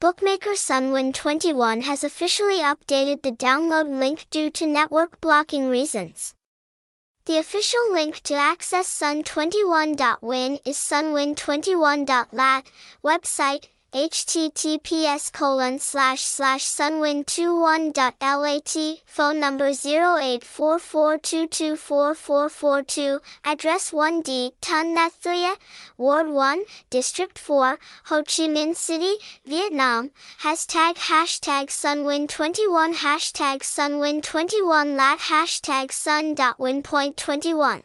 Bookmaker Sunwin21 has officially updated the download link due to network blocking reasons. The official link to access sun21.win is sunwin21.lat website https colon slash slash sunwin21.lat phone number 0844224442 address 1D Ton That Thuyet Ward 1 District 4 Ho Chi Minh City Vietnam. Hashtag hashtag sunwin21 hashtag sunwin21 lat hashtag sun.win.21